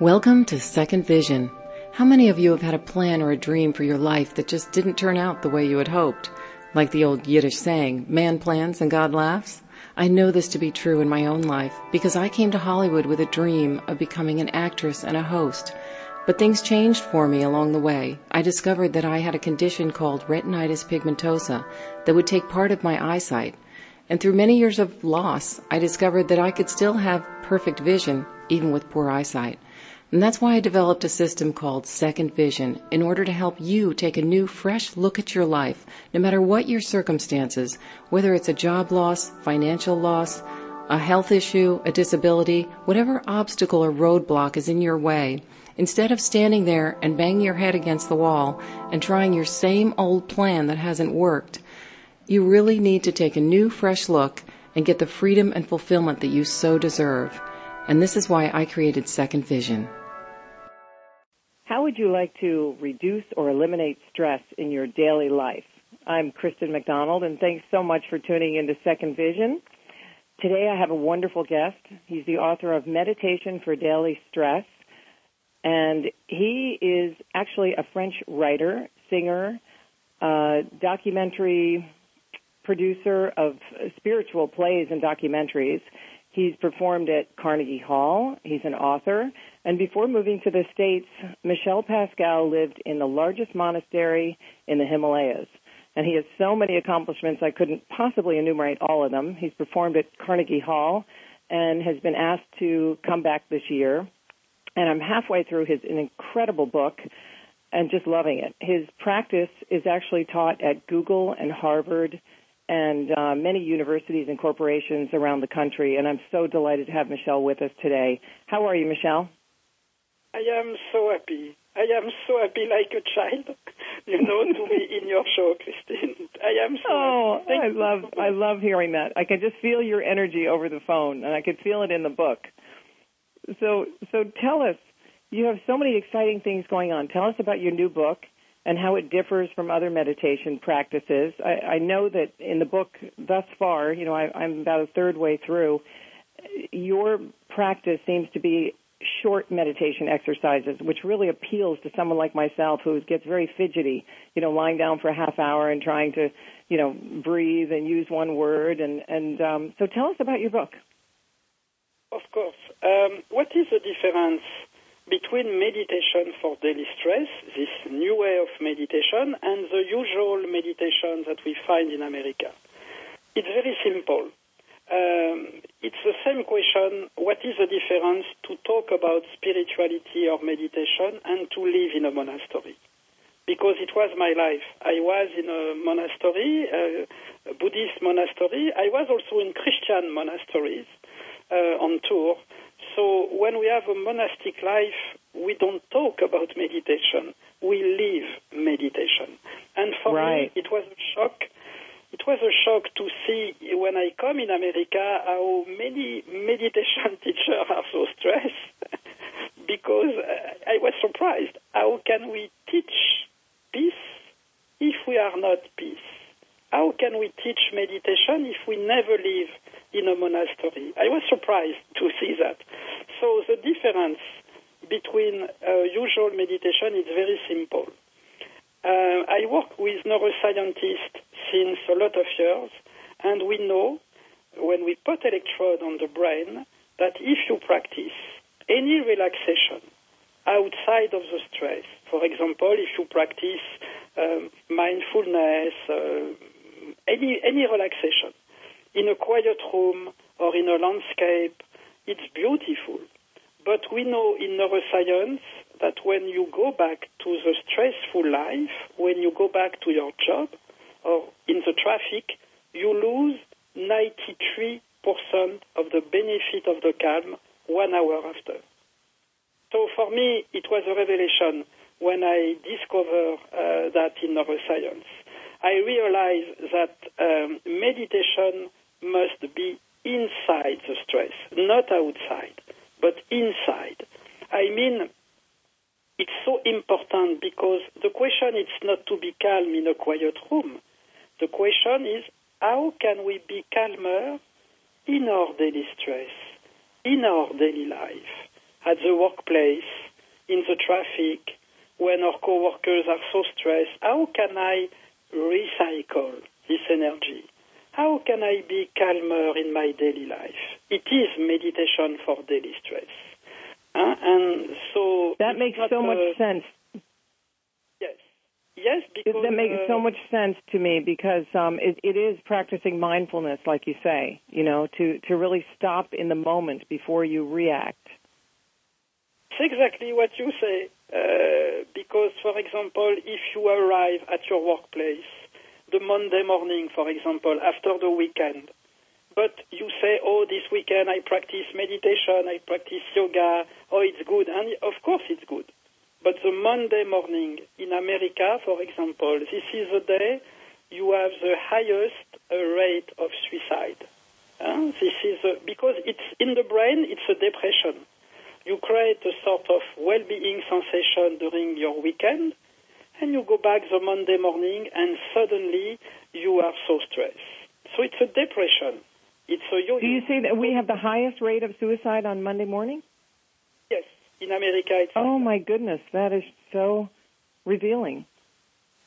Welcome to Second Vision. How many of you have had a plan or a dream for your life that just didn't turn out the way you had hoped? Like the old Yiddish saying, man plans and God laughs? I know this to be true in my own life because I came to Hollywood with a dream of becoming an actress and a host. But things changed for me along the way. I discovered that I had a condition called retinitis pigmentosa that would take part of my eyesight. And through many years of loss, I discovered that I could still have perfect vision even with poor eyesight. And that's why I developed a system called Second Vision in order to help you take a new, fresh look at your life, no matter what your circumstances, whether it's a job loss, financial loss, a health issue, a disability, whatever obstacle or roadblock is in your way. Instead of standing there and banging your head against the wall and trying your same old plan that hasn't worked, you really need to take a new, fresh look and get the freedom and fulfillment that you so deserve. And this is why I created Second Vision. How would you like to reduce or eliminate stress in your daily life? I'm Kristen McDonald, and thanks so much for tuning in to Second Vision. Today I have a wonderful guest. He's the author of Meditation for Daily Stress, and he is actually a French writer, singer, uh, documentary producer of spiritual plays and documentaries. He's performed at Carnegie Hall. He's an author. And before moving to the States, Michel Pascal lived in the largest monastery in the Himalayas. And he has so many accomplishments, I couldn't possibly enumerate all of them. He's performed at Carnegie Hall and has been asked to come back this year. And I'm halfway through his incredible book and just loving it. His practice is actually taught at Google and Harvard and uh, many universities and corporations around the country. And I'm so delighted to have Michel with us today. How are you, Michel? I am so happy. I am so happy like a child, you know, to be in your show, Christine. I am so Oh, I love I love hearing that. I can just feel your energy over the phone and I could feel it in the book. So so tell us, you have so many exciting things going on. Tell us about your new book and how it differs from other meditation practices. I, I know that in the book thus far, you know, I, I'm about a third way through, your practice seems to be short meditation exercises, which really appeals to someone like myself who gets very fidgety, you know, lying down for a half hour and trying to, you know, breathe and use one word. And, and um, so tell us about your book. Of course. Um, what is the difference between meditation for daily stress, this new way of meditation, and the usual meditation that we find in America? It's very simple. Um, it's the same question what is the difference to talk about spirituality or meditation and to live in a monastery? Because it was my life. I was in a monastery, a Buddhist monastery. I was also in Christian monasteries uh, on tour. So when we have a monastic life, we don't talk about meditation. We live meditation. And for right. me, it was a shock. It was a shock to see when I come in America how many meditation teachers are so stressed because uh, I was surprised. How can we teach peace if we are not peace? How can we teach meditation if we never live in a monastery? I was surprised to see that. So the difference between uh, usual meditation is very simple. Uh, I work with neuroscientists since a lot of years, and we know when we put electrode on the brain that if you practice any relaxation outside of the stress, for example, if you practice um, mindfulness, uh, any any relaxation in a quiet room or in a landscape, it's beautiful. But we know in neuroscience that when you go back to the stressful life, when you go back to your job or in the traffic, you lose 93% of the benefit of the calm one hour after. So for me, it was a revelation when I discovered uh, that in neuroscience. I realized that um, meditation must be inside the stress, not outside, but inside. I mean, it's so important because the question is not to be calm in a quiet room. The question is how can we be calmer in our daily stress, in our daily life? at the workplace, in the traffic, when our coworkers are so stressed, how can I recycle this energy? How can I be calmer in my daily life? It is meditation for daily stress. Uh, and so that makes so much sense. Yes, yes, because that makes uh, so much sense to me because um, it, it is practicing mindfulness, like you say. You know, to to really stop in the moment before you react. It's exactly what you say. Uh, because, for example, if you arrive at your workplace the Monday morning, for example, after the weekend, but you say, oh, this weekend I practice meditation, I practice yoga, oh, it's good. And of course it's good. But the Monday morning in America, for example, this is the day you have the highest rate of suicide. Uh, this is a, because it's in the brain, it's a depression. You create a sort of well-being sensation during your weekend, and you go back the Monday morning, and suddenly you are so stressed. So it's a depression. It's a yo-yo. Do you say that we have the highest rate of suicide on Monday morning? Yes, in America it's. Oh like my goodness, that is so revealing.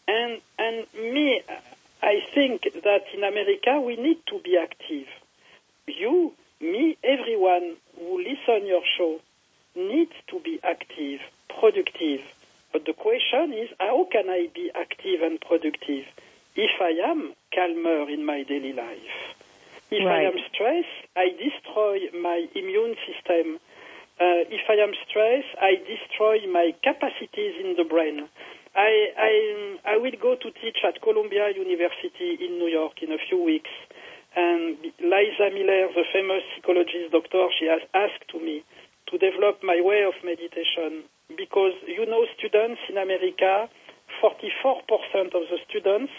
And and me, I think that in America we need to be active. You, me, everyone who listen your show needs to be active, productive. But the question is, how can I be active and productive if I am calmer in my daily life? If Right. I am stressed, I destroy my immune system. Uh, if I am stressed, I destroy my capacities in the brain. I, I, I will go to teach at Columbia University in New York in a few weeks. And Lisa Miller, the famous psychologist doctor, she has asked to me to develop my way of meditation because you know students in America, 44% of the students,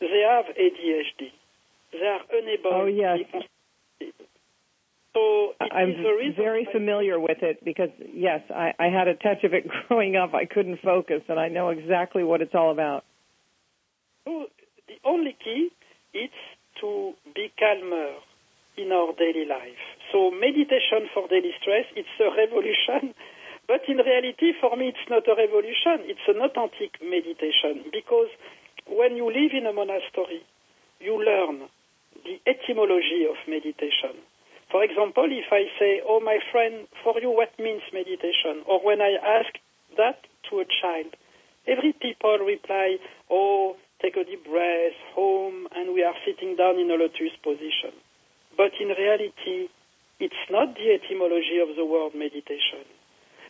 they have ADHD. They are unable Oh, yes. to be concentrated. So it I'm is the reason very why- familiar with it because yes, I, I had a touch of it growing up. I couldn't focus, and I know exactly what it's all about. The only key is to be calmer in our daily life. So meditation for daily stress, it's a revolution. But in reality, for me, it's not a revolution. It's an authentic meditation because when you live in a monastery, you learn the etymology of meditation. For example, if I say, oh, my friend, for you, what means meditation? Or when I ask that to a child, every people reply, oh, take a deep breath, home, and we are sitting down in a lotus position. But in reality, it's not the etymology of the word meditation.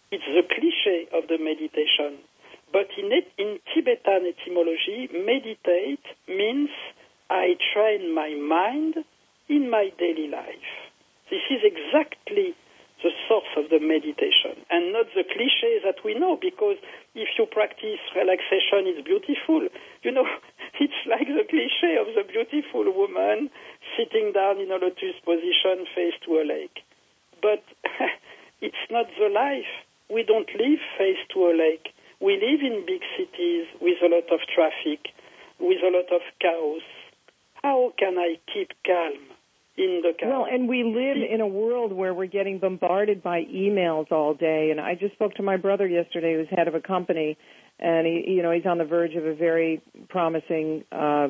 It's the cliche of the meditation. But in, it, in Tibetan etymology, meditate means I train my mind in my daily life. This is exactly the source of the meditation and not the cliche that we know because if you practice relaxation, it's beautiful. You know, it's like the cliche of the beautiful woman sitting down in a lotus position face to a lake. But it's not the life. We don't live face to a lake. We live in big cities with a lot of traffic, with a lot of chaos. How can I keep calm in the chaos? Well, and we live in a world where we're getting bombarded by emails all day. And I just spoke to my brother yesterday, who's head of a company, and he, you know, he's on the verge of a very promising uh,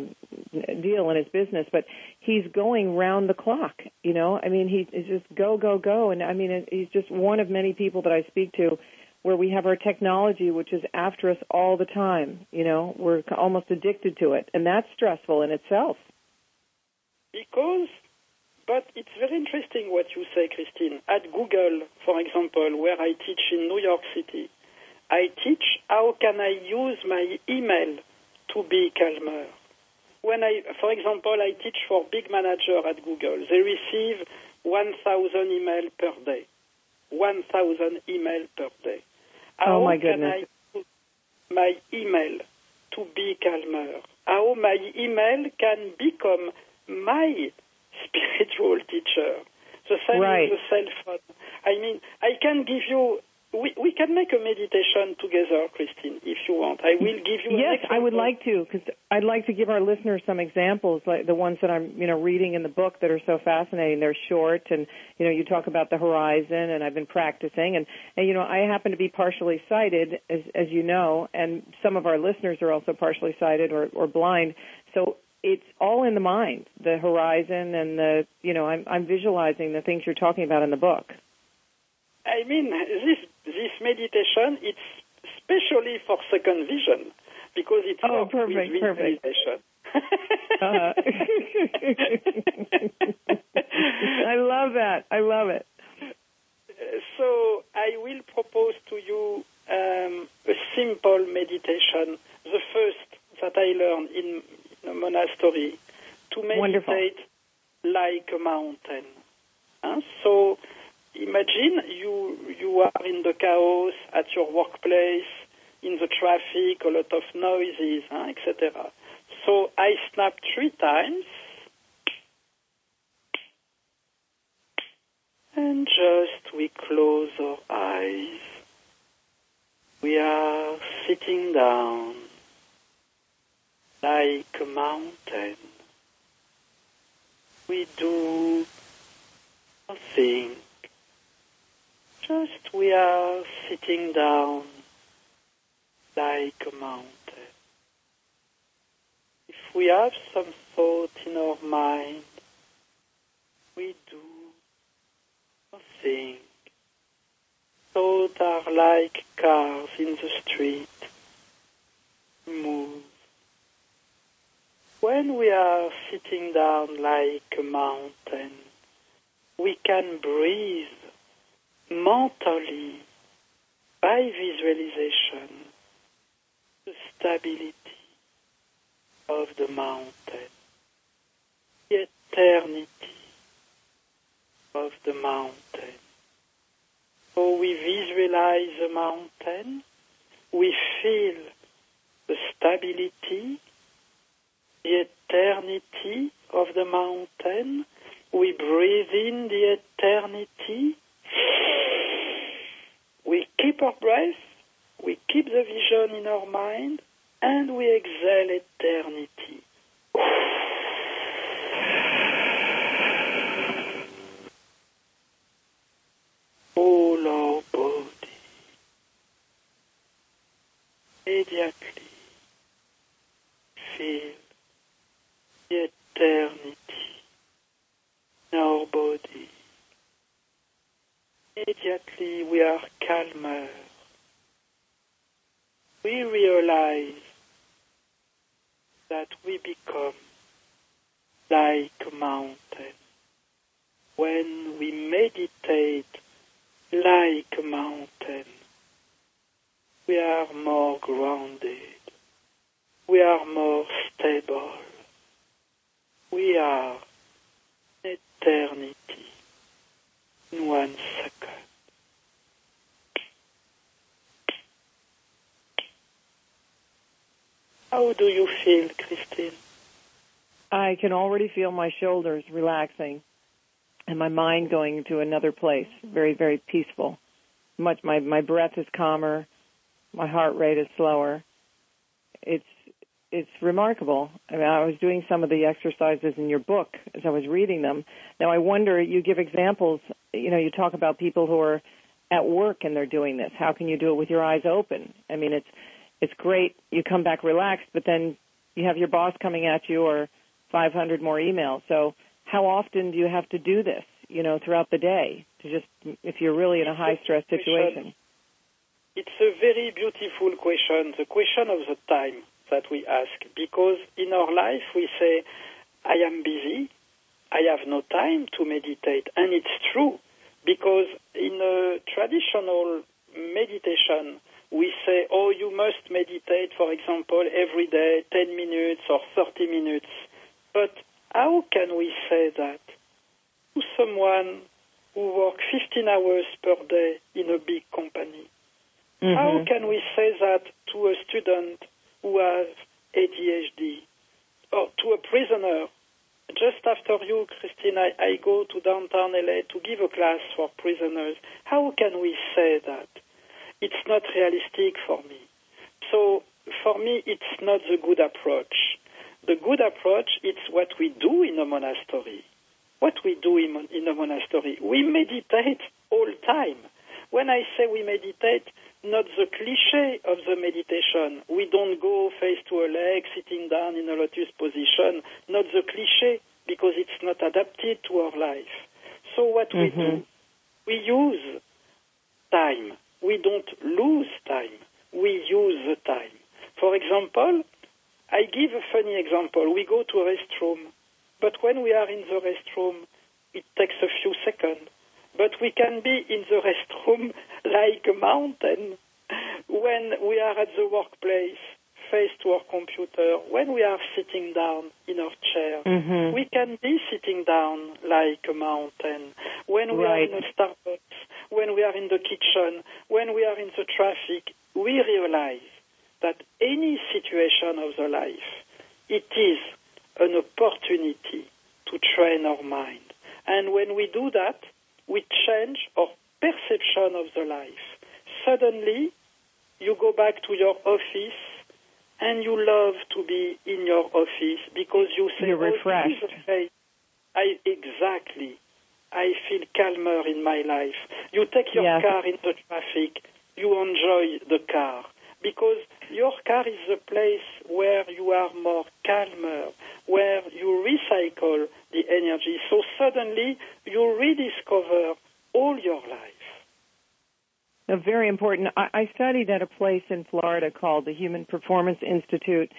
deal in his business. But he's going round the clock. You know, I mean, he, he's just go, go, go. And I mean, he's just one of many people that I speak to. Where we have our technology, which is after us all the time, you know, we're almost addicted to it, and that's stressful in itself. Because, but it's very interesting what you say, Christine. At Google, for example, where I teach in New York City, I teach how can I use my email to be calmer. When I, for example, I teach for big manager at Google, they receive 1,000 email per day. 1,000 email per day. Oh, how Oh, my can. I use my email to be calmer? How my email can become my spiritual teacher. The same Right. with the cell phone. I mean, I can give you we, we can make a meditation together, Christine, if you want. I will give you. A Yes, I would like to, because I'd like to give our listeners some examples, like the ones that I'm, you know, reading in the book that are so fascinating. They're short, and you know, you talk about the horizon, and I've been practicing, and and you know, I happen to be partially sighted, as as you know, and some of our listeners are also partially sighted or or blind. So it's all in the mind, the horizon, and the, you know, I'm I'm visualizing the things you're talking about in the book. I mean, this this meditation, it's especially for second vision because it's oh, perfect, with perfect. uh-huh. I love that. I love it. So I will propose to you um, a simple meditation, the first that I learned in a monastery, to meditate Wonderful. like a mountain. Huh? So imagine you you are in the chaos at your workplace, in the traffic, a lot of noises, huh, etc. So I snap three times, and just we close our eyes. We are sitting down like a mountain. We do nothing just we are sitting down like a mountain. If we have some thought in our mind, we do nothing. Thoughts are like cars in the street. Move. When we are sitting down like a mountain, we can breathe mentally, by visualization, the stability of the mountain, the eternity of the mountain. So we visualize the mountain, we feel the stability, the eternity of the mountain, we breathe in the eternity, we keep our breath, we keep the vision in our mind, and we exhale eternity. All our body. Immediately feel eternity our body immediately we are calmer. We realize that we become like a mountain. When we meditate like a mountain, we are more grounded. We are more stable. We are eternity in one second. How do you feel, Christine? I can already feel my shoulders relaxing and my mind going to another place, very, very peaceful. Much my my breath is calmer, my heart rate is slower. It's it's remarkable. I mean, I was doing some of the exercises in your book as I was reading them. Now, I wonder, you give examples, you know, you talk about people who are at work and they're doing this. How can you do it with your eyes open? I mean, it's, it's great. You come back relaxed, but then you have your boss coming at you or 500 more emails. So how often do you have to do this, you know, throughout the day to just, if you're really in a high stress situation? It's a very beautiful question, the question of the time that we ask because in our life we say, I am busy, I have no time to meditate. And it's true because in a traditional meditation, we say, oh, you must meditate, for example, every day, 10 minutes or 30 minutes. But how can we say that to someone who works 15 hours per day in a big company? Mm-hmm. How can we say that to a student who has ADHD or to a prisoner. Just after you, Christine, I, I go to downtown LA to give a class for prisoners. How can we say that? it's not realistic for me. So for me, it's not the good approach. The good approach is what we do in a monastery. What we do in, in a monastery, we meditate all time. When I say we meditate, not the cliche of the meditation. We don't go face to a leg, sitting down in a lotus position. Not the cliche, because it's not adapted to our life. So what we Mm-hmm. do, we use time. We don't lose time. We use the time. For example, I give a funny example. We go to a restroom, but when we are in the restroom, it takes a few seconds. But we can be in the restroom like a mountain when we are at the workplace, face to our computer, when we are sitting down in our chair. Mhm. We can be sitting down like a mountain. When we Right. are in a Starbucks, when we are in the kitchen, when we are in the traffic, we realize that any situation of the life, it is an opportunity to train our mind. And when we do that, we change our perception of the life. Suddenly, you go back to your office and you love to be in your office because you say, You're "Oh, refreshed." place I exactly. I feel calmer in my life. You take your Yes. car in the traffic, you enjoy the car because your car is the place where you are more calmer, where you recycle the energy. So suddenly you rediscover all your life. Uh, very important. I, I studied at a place in Florida called the Human Performance Institute,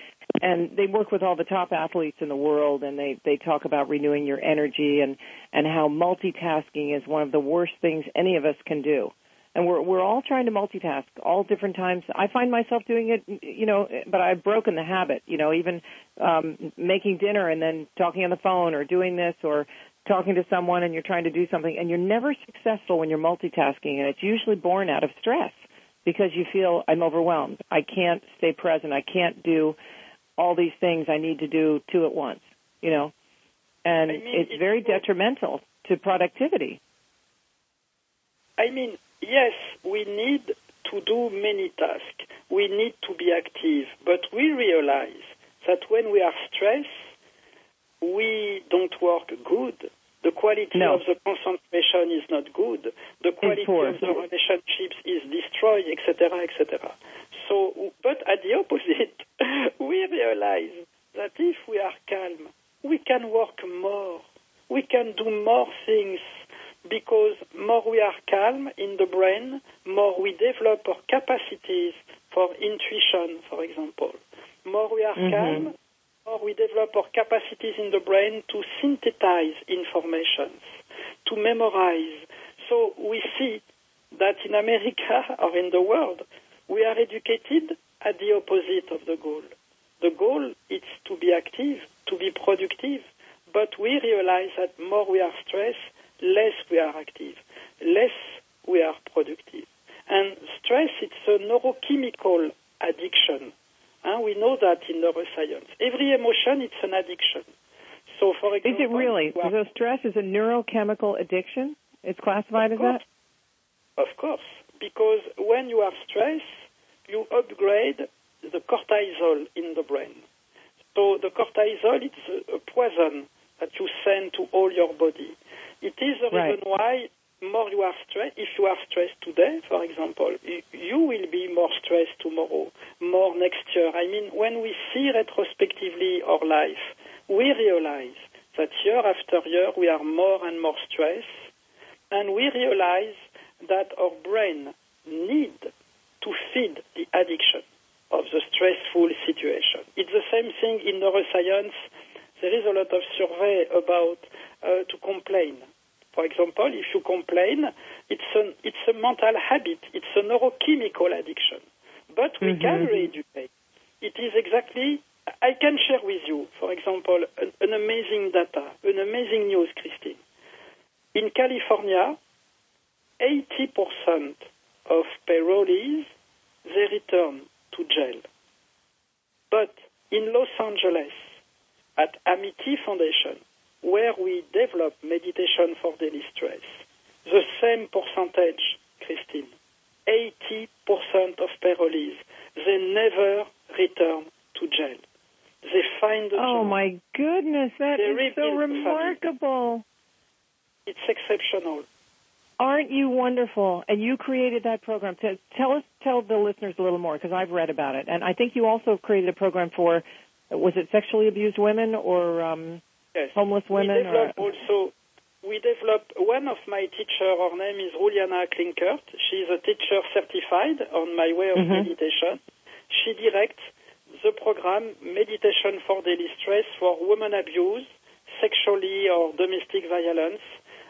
and they work with all the top athletes in the world, and they they talk about renewing your energy and and how multitasking is one of the worst things any of us can do. And we're we're all trying to multitask all different times. I find myself doing it, you know, but I've broken the habit. You know, even um, making dinner and then talking on the phone, or doing this, or talking to someone and you're trying to do something and you're never successful when you're multitasking and it's usually born out of stress because you feel I'm overwhelmed. I can't stay present. I can't do all these things I need to do two at once, you know. And I mean, it's it's very detrimental to productivity. I mean, yes, we need to do many tasks. We need to be active, but we realize that when we are stressed, we don't work good. The quality No. of the concentration is not good. The quality of the relationships is destroyed, etc., etc. So, but at the opposite, we realize that if we are calm, we can work more. We can do more things because more we are calm in the brain, more we develop our capacities for intuition, for example. More we are Mhm. calm, more we develop our capacities in the brain to synthesize information, to memorize. So we see that in America or in the world, we are educated at the opposite of the goal. The goal is to be active, to be productive, but we realize that more we are stressed, less we are active, less we are productive. And stress, it's a neurochemical addiction. Uh, we know that in neuroscience. Every emotion, it's an addiction. So, for example, Is it really? are- So stress is a neurochemical addiction? It's classified as that? Of course, because when you have stress, you upgrade the cortisol in the brain. So the cortisol is a, poison that you send to all your body. It is the Right. reason why more you are stressed, if you are stressed today, for example, you, will be more stressed tomorrow, more next year. I mean, when we see retrospectively our life, we realize that year after year we are more and more stressed, and we realize that our brain need to feed the addiction of the stressful situation. It's the same thing in neuroscience. There is a lot of survey about uh, to complain. For example, if you complain, it's an it's a mental habit. It's a neurochemical addiction. But we can Mhm. re-educate. It is exactly. I can share with you, for example, an, an amazing data, an amazing news, Christine. In California, 80% of parolees they return to jail. But in Los Angeles, at Amity Foundation, where we develop meditation for daily stress, the same percentage, Christine, 80% of parolees, they never return to jail. They find a Oh job. my goodness, that They is so the remarkable. It's exceptional. Aren't you wonderful? And you created that program. Tell, tell us, tell the listeners a little more because I've read about it, and I think you also created a program for, was it sexually abused women or um, Yes. homeless women? We develop or, also. We develop one of my teacher. Her name is Juliana Klinkert. She's a teacher certified on my way of Mhm. meditation. She directs the program Meditation for Daily Stress for Women Abuse, Sexually or Domestic Violence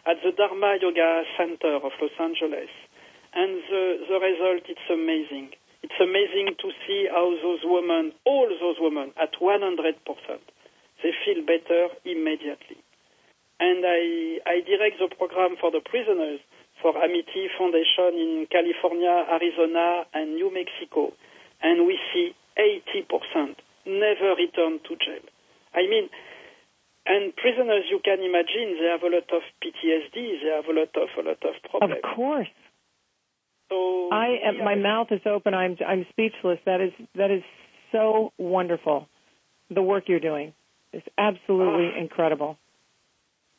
at the Dharma Yoga Center of Los Angeles. And the, the result, it's amazing. It's amazing to see how those women, all those women, at 100%, they feel better immediately. And I, I direct the program for the prisoners for Amity Foundation in California, Arizona, and New Mexico. And we see 80% never return to jail. I mean, and prisoners, you can imagine, they have a lot of PTSD, they have a lot of a lot of problems. of course. So I am, we my mouth is open. I'm I'm speechless. That is that is so wonderful. The work you're doing is absolutely Ah. incredible.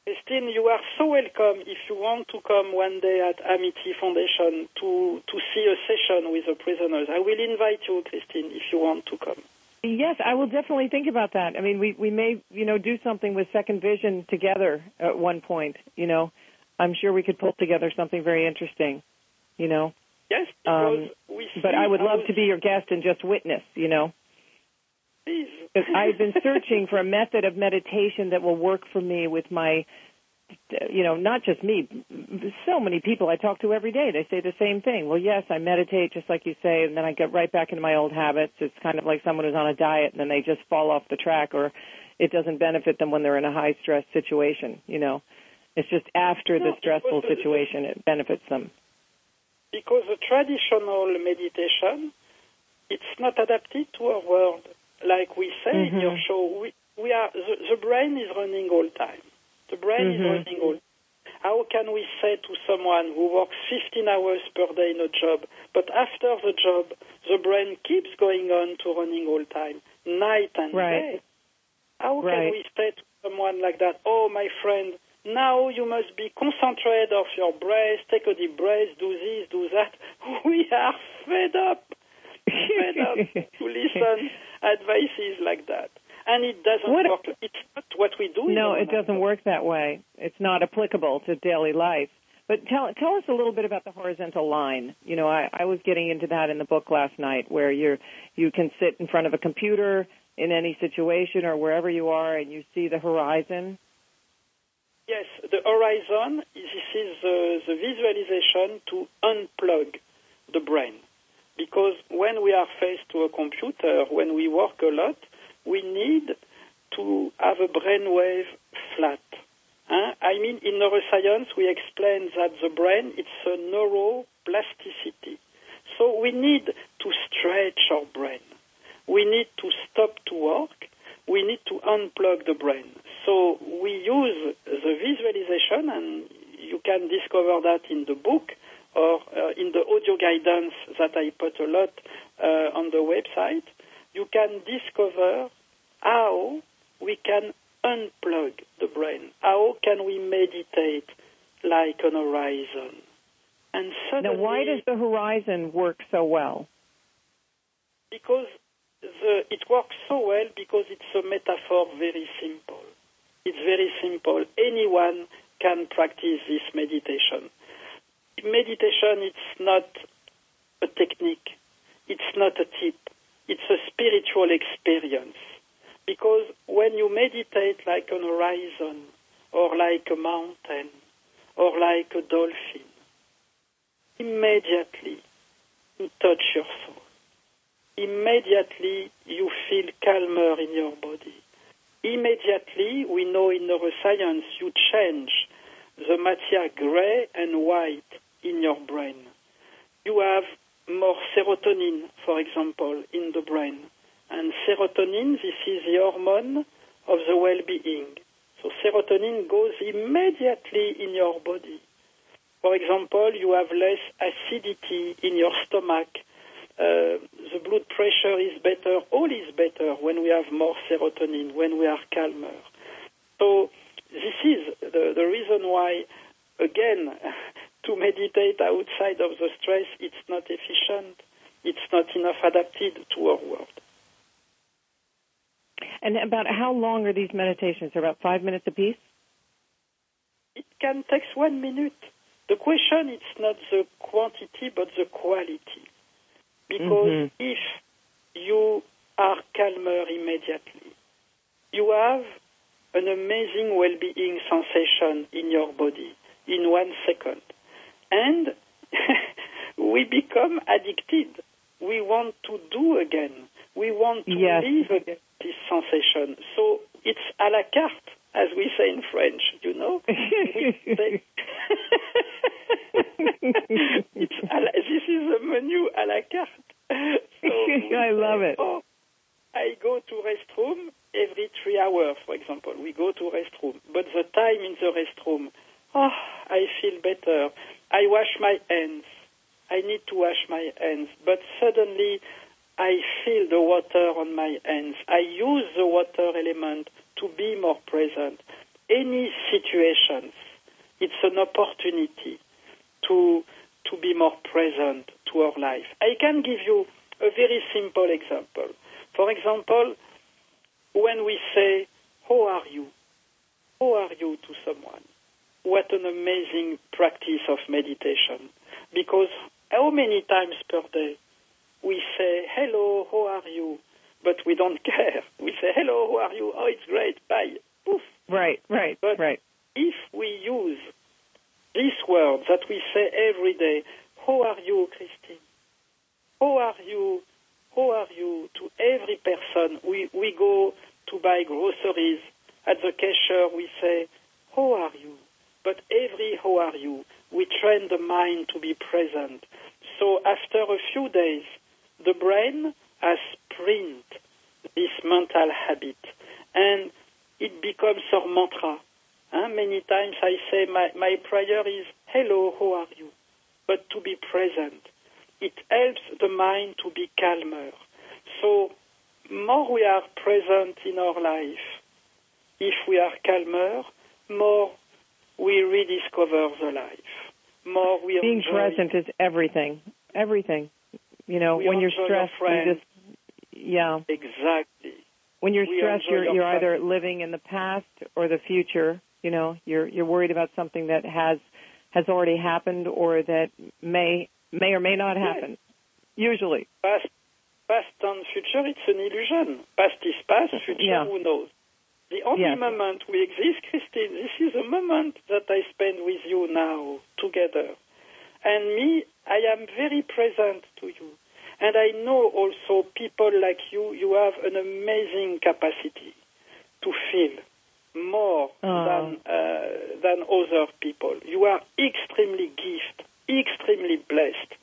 Christine, you are so welcome if you want to come one day at Amity Foundation to, to see a session with the prisoners. I will invite you, Christine, if you want to come. Yes, I will definitely think about that. I mean, we we may you know do something with Second Vision together at one point. You know, I'm sure we could pull together something very interesting. You know, Yes, because Um, we see but I would love to be your guest and just witness. You know. Please. I've been searching for a method of meditation that will work for me with my, you know, not just me, so many people I talk to every day. They say the same thing. Well, yes, I meditate just like you say, and then I get right back into my old habits. It's kind of like someone who's on a diet and then they just fall off the track, or it doesn't benefit them when they're in a high stress situation. You know, it's just after the stressful situation it benefits them. because the traditional meditation, it's not adapted to our world. Like we say in Mhm. your show, we, we are the, the brain is running all time. The brain Mhm. is running all. How can we say to someone who works 15 hours per day in a job, but after the job, the brain keeps going on to running all time, night and Right. day? How Right. can we say to someone like that, oh, my friend, now you must be concentrated of your breath, take a deep breath, do this, do that. We are fed up, fed up to listen advices like that. And it doesn't What- work. It's not what we do. No, it doesn't work that way. It's not applicable to daily life. But tell tell us a little bit about the horizontal line. You know, I, I was getting into that in the book last night, where you you can sit in front of a computer in any situation or wherever you are, and you see the horizon. Yes, the horizon, this is the, the visualization to unplug the brain. Because when we are faced to a computer, when we work a lot, we need to have a brainwave flat. Huh? I mean, in neuroscience, we explain that the brain, it's a neuroplasticity. So we need to stretch our brain. We need to stop to work. We need to unplug the brain. So we use the visualization, and you can discover that in the book or uh, in the audio guidance that I put a lot uh, on the website. You can discover how we can unplug the brain. How can we meditate like an horizon? And Now, suddenly, why does the horizon work so well? because the, it works so well because it's a metaphor very simple. It's very simple. Anyone can practice this meditation. Meditation, it's not a technique. It's not a tip. It's a spiritual experience. Because when you meditate like an horizon, or like a mountain, or like a dolphin, immediately you touch your soul immediately you feel calmer in your body. Immediately, we know in neuroscience, you change the matter gray and white in your brain. You have more serotonin, for example, in the brain. And serotonin, this is the hormone of the well-being. So serotonin goes immediately in your body. For example, you have less acidity in your stomach. Uh, the blood pressure is better. All is better when we have more serotonin, when we are calmer. So this is the, the reason why, again, to meditate outside of the stress, it's not efficient. It's not enough adapted to our world. And about how long are these meditations? They're about five minutes apiece? It can take one minute. The question is not the quantity, but the quality. Because mm-hmm. if you are calmer immediately, you have an amazing well-being sensation in your body in one second. And we become addicted. We want to do again. We want to yes. live again this sensation. So it's à la carte, as we say in French, you know. it's la, this is a menu à la carte. So I love it. Oh, I go to restroom every three hours, for example. We go to restroom, but the time in the restroom, oh, I feel better. I wash my hands. I need to wash my hands, but suddenly I feel the water on my hands. I use the water element to be more present. Any situations, it's an opportunity to to be more present to our life. I can give you a very simple example. For example, when we say, How are you? How are you to someone? What an amazing practice of meditation. Because how many times per day we say, hello, how are you? But we don't care. We say, hello, who are you? Oh, it's great, bye. Poof. Right, right, but right. If we use these words that we say every day, how are you, Christine? How are you? How are you? To every person, we, we go to buy groceries. At the cashier, we say, how are you? But every how are you, we train the mind to be present. So after a few days, the brain has print this mental habit and it becomes our mantra. Uh, many times I say my, my prayer is, hello, how are you? But to be present. It helps the mind to be calmer. So more we are present in our life, if we are calmer, more we rediscover the life. More we Being present is everything. Everything. You know, we when you're stressed, you just yeah. Exactly. When you're we stressed, you're you're either living in the past or the future. You know, you're you're worried about something that has has already happened or that may may or may not happen. Yes. Usually. Past, past and future, it's an illusion. Past is past, future, Yeah. who knows? The only Yes. moment we exist, Christine, this is a moment that I spend with you now, together. And me, I am very present to you. And I know also people like you, you have an amazing capacity to feel more Oh. than, uh, than other people. You are extremely gifted, extremely blessed.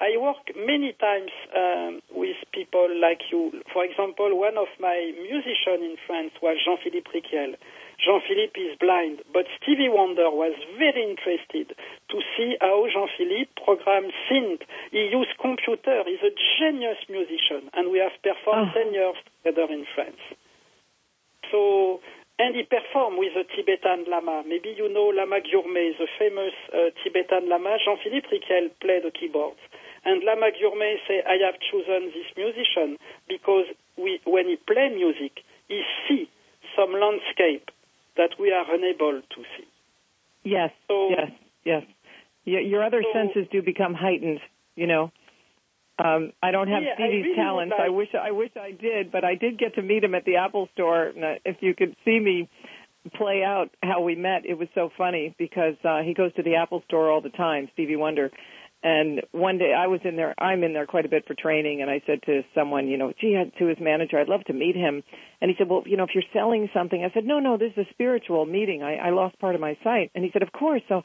I work many times um, with people like you. For example, one of my musicians in France was Jean-Philippe Rykiel. Jean-Philippe is blind, but Stevie Wonder was very interested to see how Jean-Philippe programs synth. He used computer. He's a genius musician, and we have performed Oh. 10 years together in France. So, and he performed with a Tibetan Lama. Maybe you know Lama Gyurme, the famous uh, Tibetan Lama. Jean-Philippe Rykiel played the keyboards. And Lama Gyurme say, I have chosen this musician because we, when he play music, he see some landscape that we are unable to see. Yes. So- yes. Yes. Y- your other So- senses do become heightened. You know. Um, I don't have Yeah, I Stevie's really would talents. I wish I wish I did, but I did get to meet him at the Apple Store. And uh, if you could see me play out how we met, it was so funny because uh, he goes to the Apple Store all the time, Stevie Wonder. And one day I was in there, I'm in there quite a bit for training, and I said to someone, you know, gee, to his manager, I'd love to meet him. And he said, well, you know, if you're selling something, I said, no, no, this is a spiritual meeting. I, I lost part of my sight. And he said, of course. So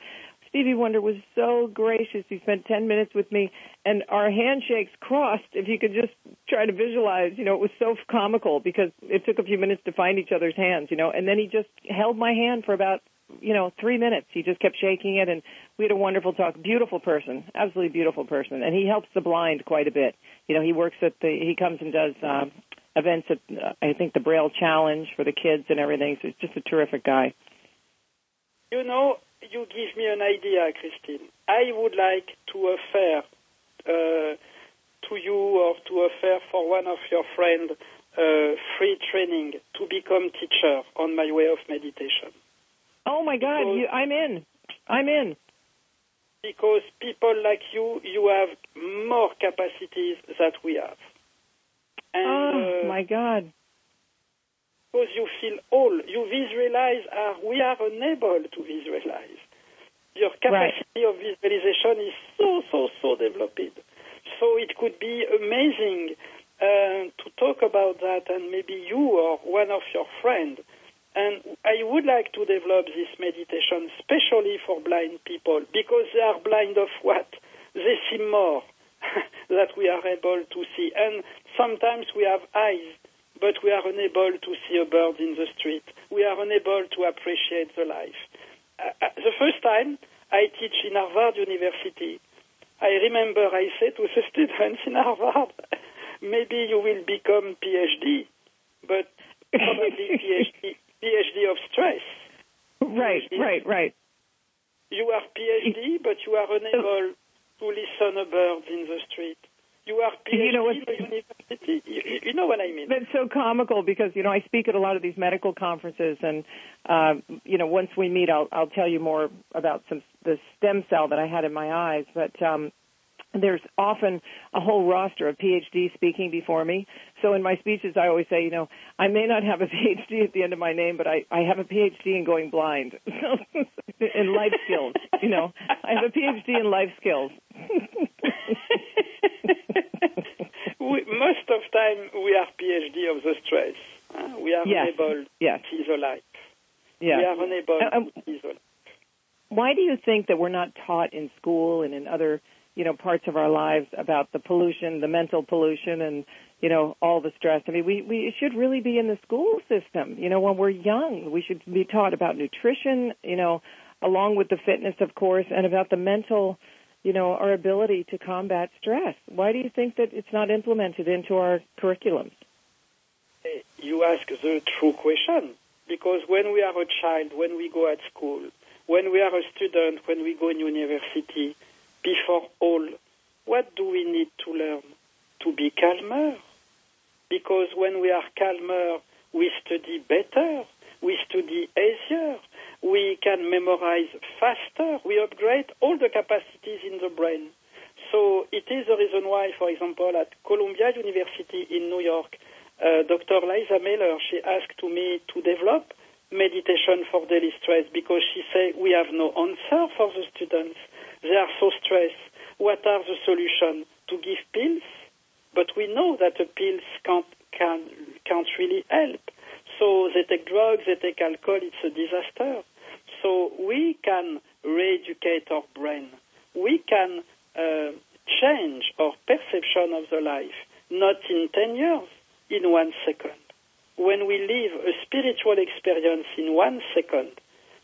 Stevie Wonder was so gracious. He spent 10 minutes with me, and our handshakes crossed. If you could just try to visualize, you know, it was so comical because it took a few minutes to find each other's hands, you know, and then he just held my hand for about you know, three minutes. He just kept shaking it, and we had a wonderful talk. Beautiful person, absolutely beautiful person, and he helps the blind quite a bit. You know, he works at the. He comes and does uh, events at uh, I think the Braille Challenge for the kids and everything. So he's just a terrific guy. You know, you give me an idea, Christine. I would like to offer uh, to you or to offer for one of your friends uh, free training to become teacher on my way of meditation. Oh my God, you, I'm in. I'm in. Because people like you, you have more capacities that we have. And, oh uh, my God. Because you feel all, you visualize, uh, we are unable to visualize. Your capacity right. of visualization is so, so, so developed. So it could be amazing uh, to talk about that, and maybe you or one of your friends. And I would like to develop this meditation, especially for blind people, because they are blind of what? They see more that we are able to see. And sometimes we have eyes, but we are unable to see a bird in the street. We are unable to appreciate the life. Uh, uh the first time I teach in Harvard University, I remember I said to the students in Harvard, maybe you will become PhD, but probably PhD, PhD of stress. Right, PhD. right, right. You are PhD, but you are unable to listen a bird in the street. You are PhD you know university. You, you, know what I mean. That's so comical because you know I speak at a lot of these medical conferences, and uh, you know once we meet, I'll I'll tell you more about some the stem cell that I had in my eyes. But um, there's often a whole roster of PhDs speaking before me. So in my speeches, I always say, you know, I may not have a PhD at the end of my name, but I, I have a PhD in going blind, in life skills. You know, I have a PhD in life skills. we, most of time, we are PhD of the stress. Uh, we are yes. unable yes. to see the light. Yes. We are unable uh, to see the light. Why do you think that we're not taught in school and in other you know parts of our lives about the pollution, the mental pollution, and you know all the stress. I mean, we we should really be in the school system. You know, when we're young, we should be taught about nutrition. You know, along with the fitness, of course, and about the mental. You know, our ability to combat stress. Why do you think that it's not implemented into our curriculums? You ask the true question because when we are a child, when we go at school, when we are a student, when we go in university, before all, what do we need to learn? To be calmer. Because when we are calmer, we study better, we study easier, we can memorize faster, we upgrade all the capacities in the brain. So it is the reason why, for example, at Columbia University in New York, uh, Dr. Lisa Miller, she asked to me to develop meditation for daily stress because she said we have no answer for the students. They are so stressed. What are the solutions? To give pills? But we know that the pills can't, can, can't really help. So they take drugs, they take alcohol, it's a disaster. So we can re-educate our brain. We can uh, change our perception of the life, not in 10 years, in one second. When we live a spiritual experience in one second,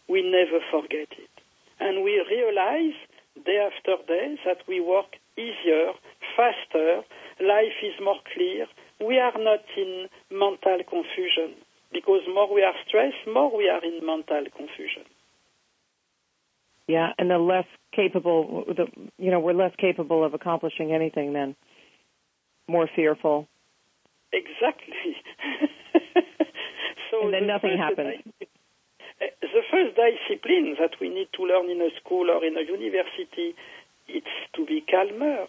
we never forget it. And we realize day after day that we work easier, faster, life is more clear. We are not in mental confusion because more we are stressed, more we are in mental confusion. Yeah, and the less capable, the, you know, we're less capable of accomplishing anything then. More fearful. Exactly. so and then the nothing happens the first discipline that we need to learn in a school or in a university, it's to be calmer.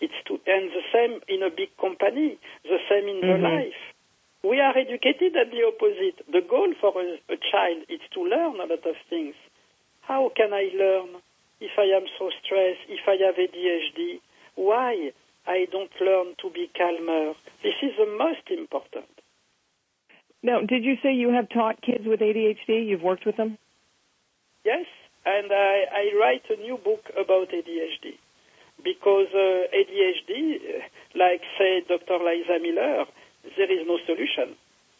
It's to, and the same in a big company, the same in mm-hmm. the life. We are educated at the opposite. The goal for a, a child is to learn a lot of things. How can I learn if I am so stressed, if I have ADHD? Why I don't learn to be calmer? This is the most important. Now, did you say you have taught kids with ADHD? You've worked with them? Yes, and I, I write a new book about ADHD because uh, ADHD, uh, like said Dr. Lisa Miller, there is no solution.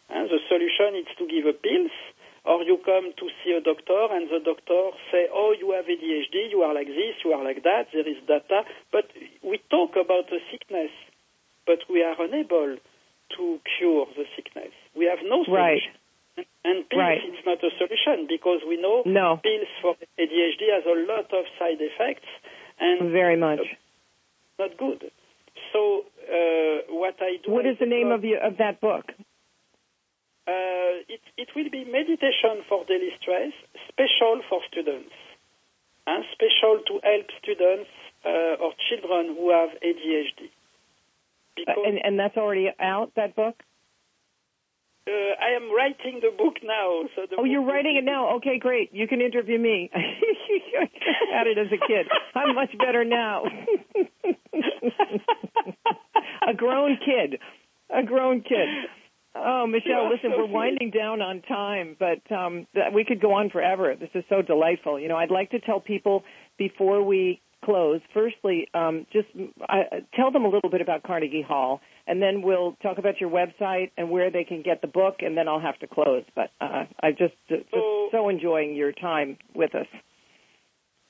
And the solution is to give a pills, or you come to see a doctor and the doctor say, oh, you have ADHD, you are like this, you are like that, there is data. But we talk about the sickness, but we are unable to cure the sickness. We have no solution. Right. And pills Right. is not a solution because we know No. pills for ADHD has a lot of side effects and Very much. not good. So uh, what I do. What is the name of you of that book? Uh, it, it will be meditation for daily stress, special for students, and special to help students uh, or children who have ADHD. Because and and that's already out. That book. uh, I am writing the book now. So the Oh, you're writing it now. Okay, great. You can interview me. I had it as a kid. I'm much better now. a grown kid. A grown kid. Oh, Michel, are listen, so we're sweet. winding down on time, but um, we could go on forever. This is so delightful. You know, I'd like to tell people before we close, firstly, um, just uh, tell them a little bit about Carnegie Hall, and then we'll talk about your website and where they can get the book, and then I'll have to close. But uh, I'm just, just So- so enjoying your time with us.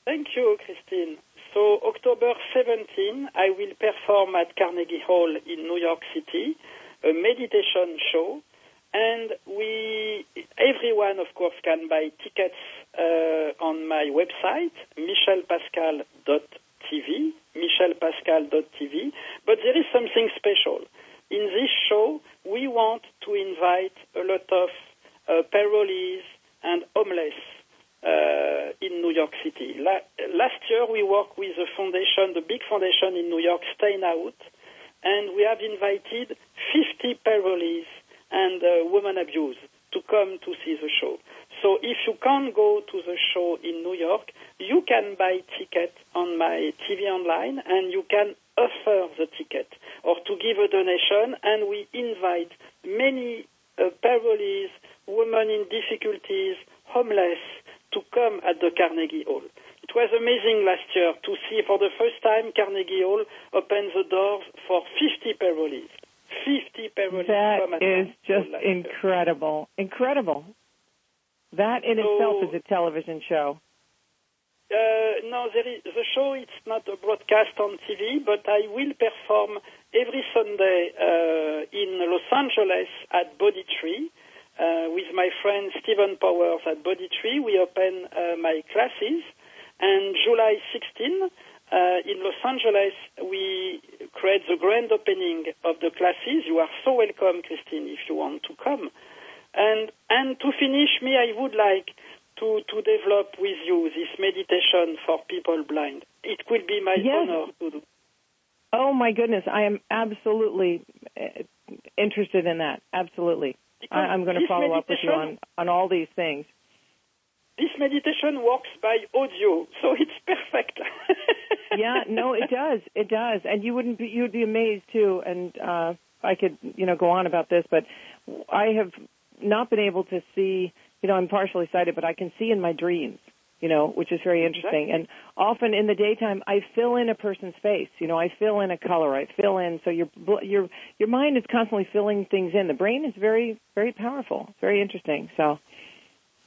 Thank you, Christine. So October 17, I will perform at Carnegie Hall in New York City, a meditation show, and we, everyone, of course, can buy tickets uh, on my website, michelpascal.tv, michelpascal.tv. But there is something special. In this show, we want to invite a lot of uh, parolees and homeless uh, in New York City. La- last year, we worked with the foundation, the big foundation in New York, Staying Out, and we have invited 50 parolees and uh, women abuse to come to see the show. So if you can't go to the show in New York, you can buy ticket on my TV online and you can offer the ticket or to give a donation and we invite many uh, parolees, women in difficulties, homeless to come at the Carnegie Hall. It was amazing last year to see for the first time Carnegie Hall open the doors for 50 parolees. 50 parolees That at just last year. incredible. Incredible. That in So- itself is a television show. Uh, no, there is, the show it's not a broadcast on TV, but I will perform every Sunday uh, in Los Angeles at Bodhi Tree uh, with my friend Stephen Powers at Bodhi Tree. We open uh, my classes, and July 16 uh, in Los Angeles we create the grand opening of the classes. You are so welcome, Christine, if you want to come. And and to finish, me, I would like to, to develop with you this meditation for people blind. It will be my Yes. honor to do. Oh my goodness, I am absolutely uh, interested in that. Absolutely. I, I'm going to follow up with you on, on all these things. This meditation works by audio, so it's perfect. yeah, no, it does. It does. And you wouldn't be you'd be amazed too and uh I could, you know, go on about this, but I have not been able to see, you know, I'm partially sighted, but I can see in my dreams, you know, which is very interesting. And often in the daytime I fill in a person's face, you know, I fill in a color, I fill in so your your your mind is constantly filling things in. The brain is very very powerful. It's very interesting. So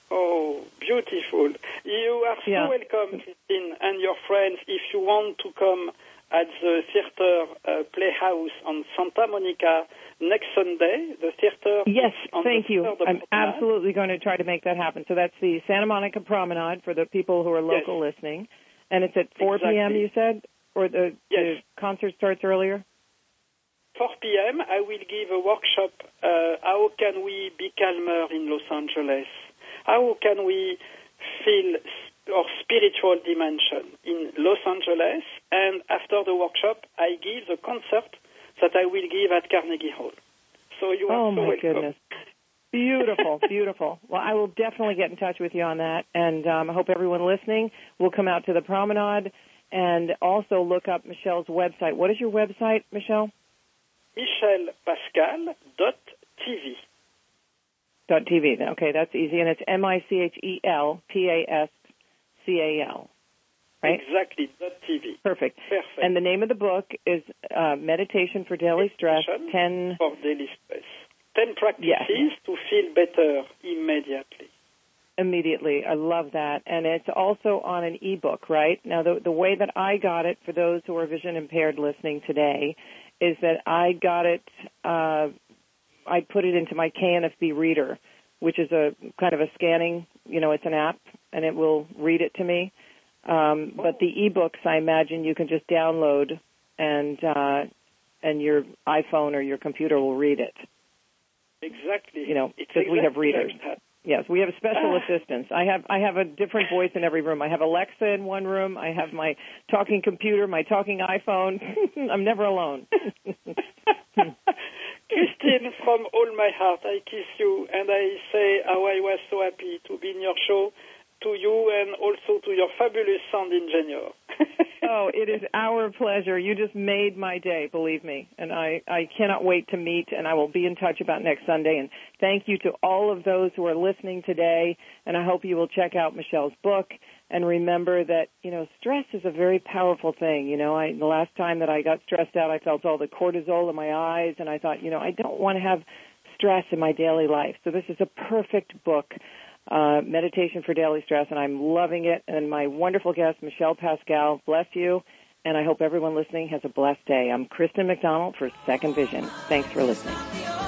Oh, beautiful. You are so Yeah. welcome, Christine, and your friends. If you want to come at the theater uh, Playhouse on Santa Monica next Sunday, the theater Yes, thank the you. I'm absolutely going to try to make that happen. So that's the Santa Monica Promenade for the people who are local listening, and it's at 4 p.m. You said, or the, Yes. the concert starts earlier. 4 p.m., I will give a workshop. Uh, how can we be calmer in Los Angeles? How can we feel our spiritual dimension in Los Angeles? And after the workshop, I give the concert that I will give at Carnegie Hall. So you are Oh so my welcome. goodness. Beautiful, beautiful. Well, I will definitely get in touch with you on that, and um, I hope everyone listening will come out to the promenade and also look up Michel's website. What is your website, Michel? michelpascal.tv. Dot TV. Okay, that's easy, and it's M I C H E L P A S C A L. Right. Exactly, dot .tv. Perfect. Perfect. And the name of the book is uh, Meditation for Daily Stress. Ten. for daily stress. 10 practices Yes. to feel better immediately. immediately. I love that. And it's also on an ebook, right? Now, the, the way that I got it for those who are vision impaired listening today is that I got it, uh, I put it into my KNFB reader, which is a kind of a scanning, you know, it's an app and it will read it to me. Um, but the ebooks, I imagine you can just download and, uh, and your iPhone or your computer will read it. Exactly. You know, because we have readers. like. Yes, we have special Ah. assistants. I have I have a different voice in every room. I have Alexa in one room. I have my talking computer, my talking iPhone. I'm never alone. Christine, from all my heart, I kiss you and I say how I was so happy to be in your show, to you and also to your fabulous sound engineer. oh, it is our pleasure. You just made my day, believe me. And I, I cannot wait to meet and I will be in touch about next Sunday. And thank you to all of those who are listening today. And I hope you will check out Michel's book and remember that, you know, stress is a very powerful thing. You know, I, the last time that I got stressed out, I felt all the cortisol in my eyes and I thought, you know, I don't want to have stress in my daily life. So this is a perfect book uh, Meditation for Daily Stress, and I'm loving it. And my wonderful guest, Michel Pascal, bless you. And I hope everyone listening has a blessed day. I'm Kristen McDonald for Second Vision. Thanks for listening.